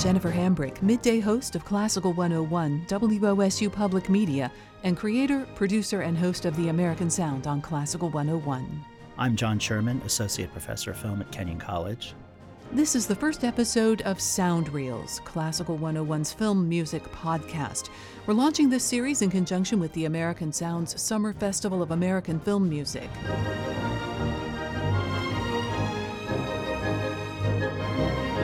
Jennifer Hambrick, midday host of Classical 101, WOSU Public Media, and creator, producer, and host of The American Sound on Classical 101. I'm John Sherman, Associate Professor of Film at Kenyon College. This is the first episode of Sound Reels, Classical 101's film music podcast. We're launching this series in conjunction with the American Sound's Summer Festival of American Film Music.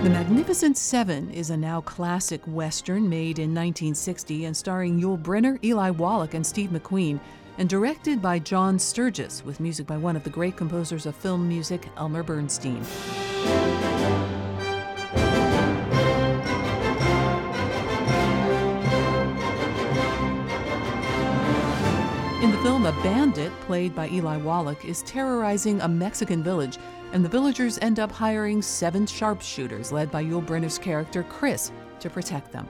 The Magnificent Seven is a now classic Western made in 1960 and starring Yul Brynner, Eli Wallach, and Steve McQueen, and directed by John Sturges, with music by one of the great composers of film music, Elmer Bernstein. In the film, a bandit, played by Eli Wallach, is terrorizing a Mexican village, and the villagers end up hiring seven sharpshooters, led by Yul Brynner's character Chris, to protect them.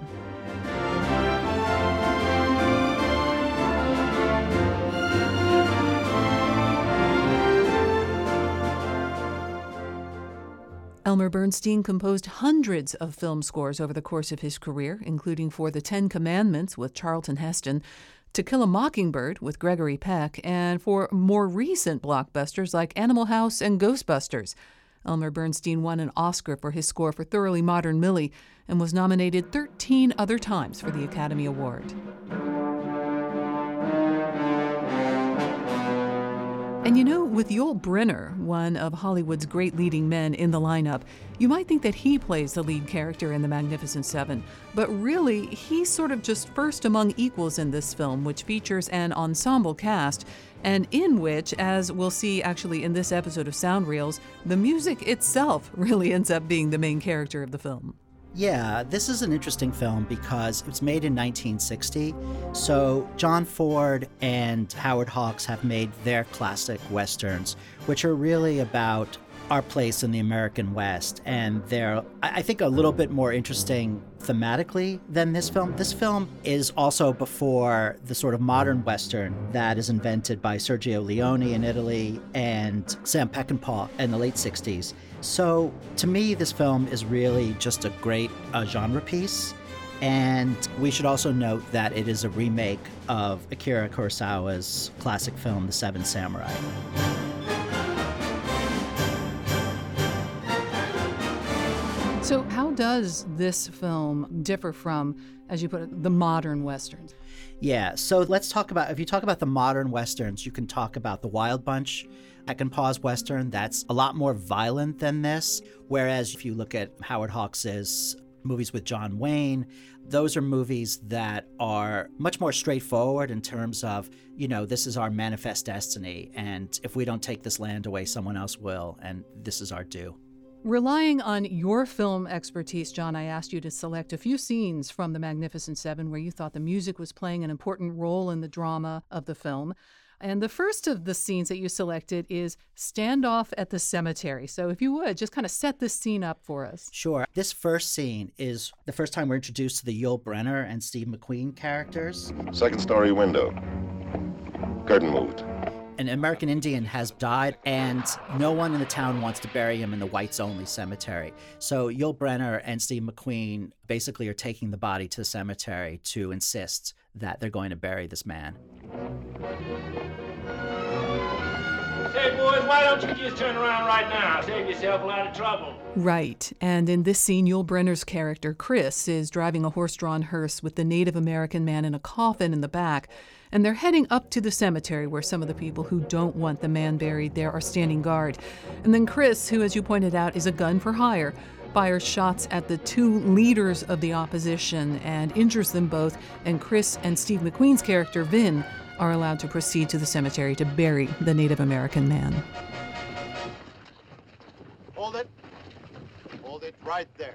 Elmer Bernstein composed hundreds of film scores over the course of his career, including for The Ten Commandments with Charlton Heston, To Kill a Mockingbird with Gregory Peck, and for more recent blockbusters like Animal House and Ghostbusters. Elmer Bernstein won an Oscar for his score for Thoroughly Modern Millie and was nominated 13 other times for the Academy Award. And you know, with Yul Brynner, one of Hollywood's great leading men in the lineup, you might think that he plays the lead character in The Magnificent Seven. But really, he's sort of just first among equals in this film, which features an ensemble cast, and in which, as we'll see actually in this episode of Sound Reels, the music itself really ends up being the main character of the film. Yeah, this is an interesting film because it was made in 1960. So, John Ford and Howard Hawks have made their classic westerns, which are really about our place in the American West. And they're, I think, a little bit more interesting thematically than this film. This film is also before the sort of modern Western that is invented by Sergio Leone in Italy and Sam Peckinpah in the late 60s. So, to me, this film is really just a great uh, genre piece. And we should also note that it is a remake of Akira Kurosawa's classic film, The Seven Samurai. So, how does this film differ from, as you put it, the modern westerns? Yeah, so let's talk about if you talk about the modern westerns, you can talk about the Wild Bunch, Peckinpah's western. That's a lot more violent than this. Whereas if you look at Howard Hawks's movies with John Wayne, those are movies that are much more straightforward in terms of, you know, this is our manifest destiny, and if we don't take this land away, someone else will, and this is our due. Relying on your film expertise, John, I asked you to select a few scenes from The Magnificent Seven where you thought the music was playing an important role in the drama of the film. And the first of the scenes that you selected is Standoff at the Cemetery. So, if you would, just kind of set this scene up for us. Sure. This first scene is the first time we're introduced to the Yul Brynner and Steve McQueen characters. Second story window. Curtain moved an American Indian has died, and no one in the town wants to bury him in the whites only cemetery. So Yul Brynner and Steve McQueen basically are taking the body to the cemetery to insist that they're going to bury this man. Hey, boys, why don't you just turn around right now? Save yourself a lot of trouble. Right. And in this scene, Yul Brynner's character, Chris, is driving a horse drawn hearse with the Native American man in a coffin in the back and they're heading up to the cemetery where some of the people who don't want the man buried there are standing guard. And then Chris, who, as you pointed out, is a gun for hire, fires shots at the two leaders of the opposition and injures them both. And Chris and Steve McQueen's character, Vin, are allowed to proceed to the cemetery to bury the Native American man. Hold it. Hold it right there.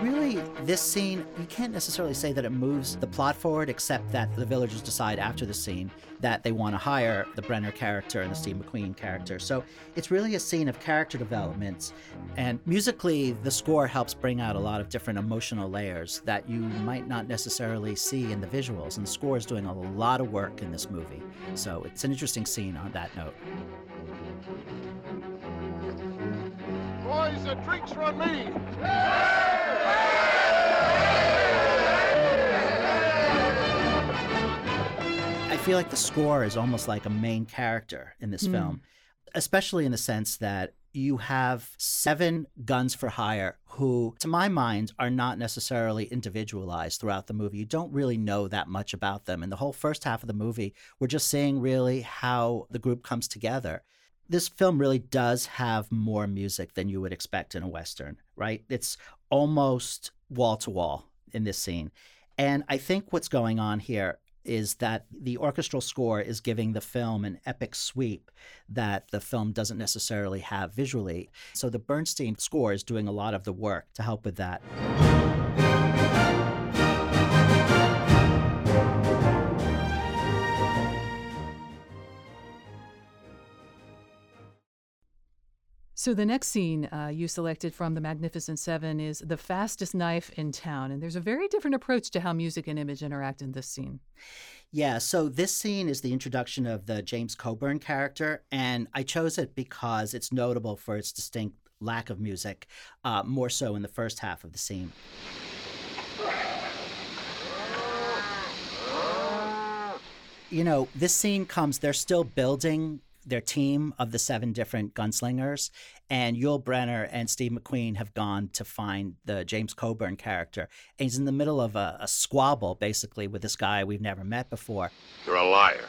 Really, this scene, you can't necessarily say that it moves the plot forward, except that the villagers decide after the scene that they want to hire the Brynner character and the Steve McQueen character. So it's really a scene of character development. And musically, the score helps bring out a lot of different emotional layers that you might not necessarily see in the visuals. And the score is doing a lot of work in this movie. So it's an interesting scene on that note. Boys, the drinks are on me. I feel like the score is almost like a main character in this hmm. film, especially in the sense that you have seven guns for hire who, to my mind, are not necessarily individualized throughout the movie. You don't really know that much about them. And the whole first half of the movie, we're just seeing really how the group comes together. This film really does have more music than you would expect in a Western, right? It's almost wall to wall in this scene. And I think what's going on here is that the orchestral score is giving the film an epic sweep that the film doesn't necessarily have visually. So the Bernstein score is doing a lot of the work to help with that. So the next scene uh, you selected from The Magnificent Seven is The Fastest Knife in Town. And there's a very different approach to how music and image interact in this scene. Yeah, so this scene is the introduction of the James Coburn character, and I chose it because it's notable for its distinct lack of music, uh, more so in the first half of the scene. You know, this scene comes, they're still building their team of the seven different gunslingers, and Yul Brynner and Steve McQueen have gone to find the James Coburn character. And he's in the middle of a, a squabble, basically, with this guy we've never met before. You're a liar.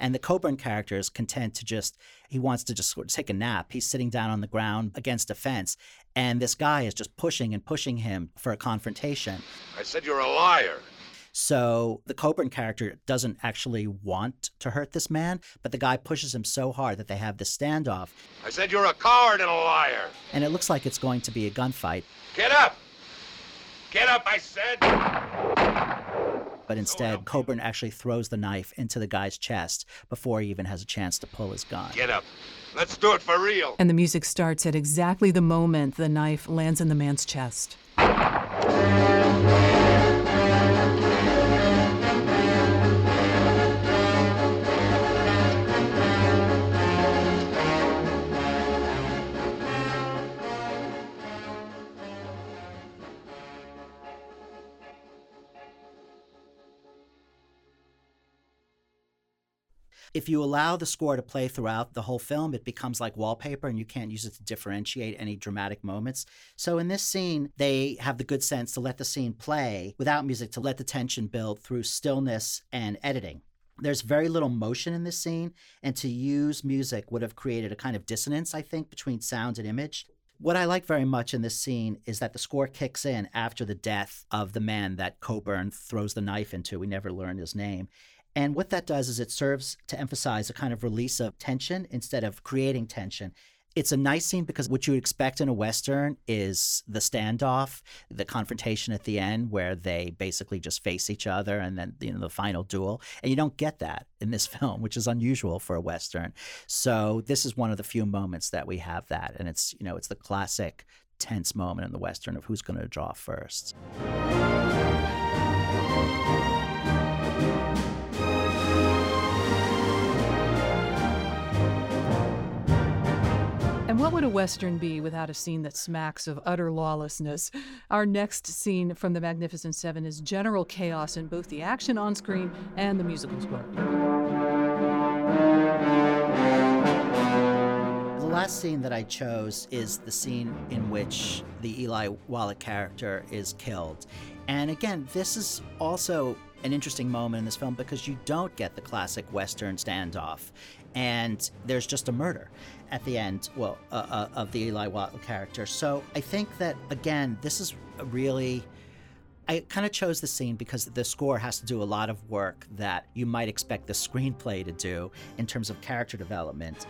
And the Coburn character is content to just, he wants to just sort of take a nap. He's sitting down on the ground against a fence, and this guy is just pushing and pushing him for a confrontation. I said you're a liar. So the Coburn character doesn't actually want to hurt this man, but the guy pushes him so hard that they have this standoff, I said you're a coward and a liar. and it looks like it's going to be a gunfight. Get up! Get up, I said! But instead, Coburn actually throws the knife into the guy's chest before he even has a chance to pull his gun. Get up. Let's do it for real. And the music starts at exactly the moment the knife lands in the man's chest. If you allow the score to play throughout the whole film, it becomes like wallpaper and you can't use it to differentiate any dramatic moments. So in this scene, they have the good sense to let the scene play without music, to let the tension build through stillness and editing. There's very little motion in this scene, and to use music would have created a kind of dissonance, I think, between sound and image. What I like very much in this scene is that the score kicks in after the death of the man that Coburn throws the knife into. We never learn his name. And what that does is it serves to emphasize a kind of release of tension instead of creating tension. It's a nice scene because what you would expect in a Western is the standoff, the confrontation at the end where they basically just face each other and then you know, the final duel. And you don't get that in this film, which is unusual for a Western. So this is one of the few moments that we have that. And it's, you know, it's the classic tense moment in the Western of who's going to draw first. What would a Western be without a scene that smacks of utter lawlessness? Our next scene from The Magnificent Seven is general chaos in both the action on screen and the musical score. The last scene that I chose is the scene in which the Eli Wallach character is killed. And again, this is also an interesting moment in this film because you don't get the classic Western standoff. And there's just a murder at the end, well, uh, uh, of the Eli Wallach character. So I think that, again, this is really. I kind of chose the scene because the score has to do a lot of work that you might expect the screenplay to do in terms of character development.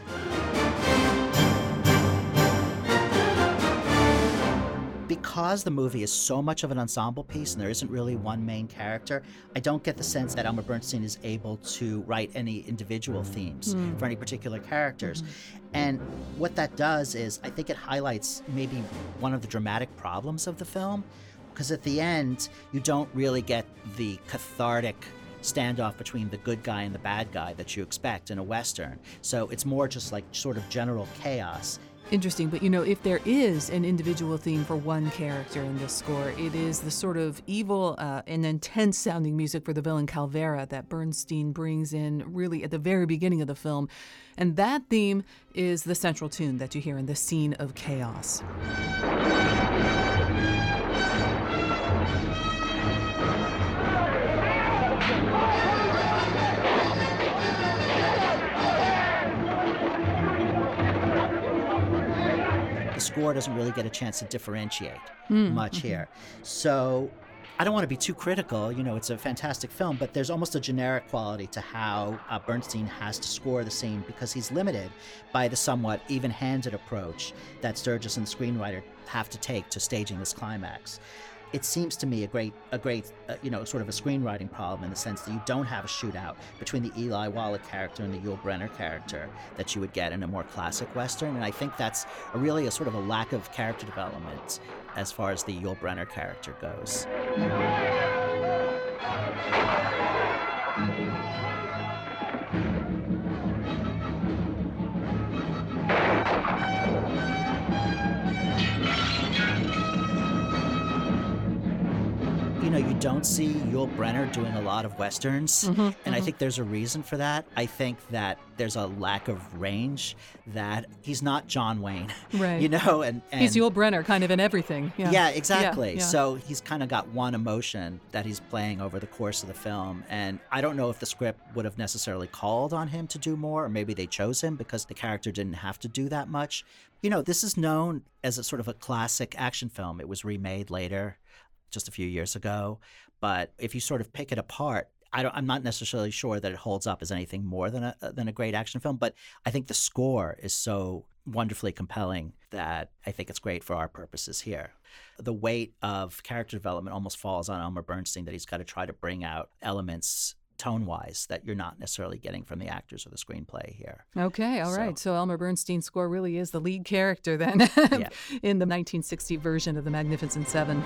Because the movie is so much of an ensemble piece and there isn't really one main character, I don't get the sense that Elmer Bernstein is able to write any individual themes for hmm. any particular characters. Hmm. And what that does is, I think it highlights maybe one of the dramatic problems of the film because at the end you don't really get the cathartic standoff between the good guy and the bad guy that you expect in a western. So it's more just like sort of general chaos Interesting, but you know, if there is an individual theme for one character in this score, it is the sort of evil uh, and intense sounding music for the villain Calvera that Bernstein brings in really at the very beginning of the film. And that theme is the central tune that you hear in the scene of chaos. The score doesn't really get a chance to differentiate Hmm, much mm-hmm. here. So I don't want to be too critical. You know, it's a fantastic film, but there's almost a generic quality to how uh, Bernstein has to score the scene because he's limited by the somewhat even handed approach that Sturges and the screenwriter have to take to staging this climax. It seems to me a great, a great, uh, you know, sort of a screenwriting problem in the sense that you don't have a shootout between the Eli Wallach character and the Yul Brynner character that you would get in a more classic western, and I think that's a really a sort of a lack of character development as far as the Yul Brynner character goes. Know, you don't see Yul Brynner doing a lot of westerns, mm-hmm, and I mm-hmm. think there's a reason for that. I think that there's a lack of range. That he's not John Wayne, Right. You know, and, and He's Yul Brynner kind of in everything. Yeah, yeah, exactly. yeah. So he's kind of got one emotion that he's playing over the course of the film. And I don't know if the script would have necessarily called on him to do more, or maybe they chose him because the character didn't have to do that much. You know, this is known as a sort of a classic action film. It was remade later, just a few years ago. But if you sort of pick it apart, I don't, I'm not necessarily sure that it holds up as anything more than a than a great action film. But I think the score is so wonderfully compelling that I think it's great for our purposes here. The weight of character development almost falls on Elmer Bernstein that he's got to try to bring out elements tone wise that you're not necessarily getting from the actors or the screenplay here. Okay, all right. So- so, Elmer Bernstein's score really is the lead character then Yeah. in the 1960 version of The Magnificent Seven.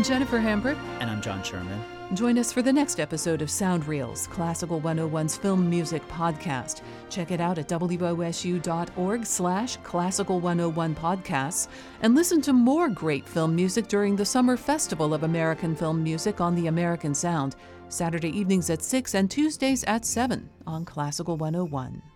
I'm Jennifer Hambrick. And I'm John Sherman. Join us for the next episode of Sound Reels, Classical 101's film music podcast. Check it out at wosu.org slash classical 101 podcasts and listen to more great film music during the Summer Festival of American Film Music on the American Sound, Saturday evenings at 6 and Tuesdays at 7 on Classical 101.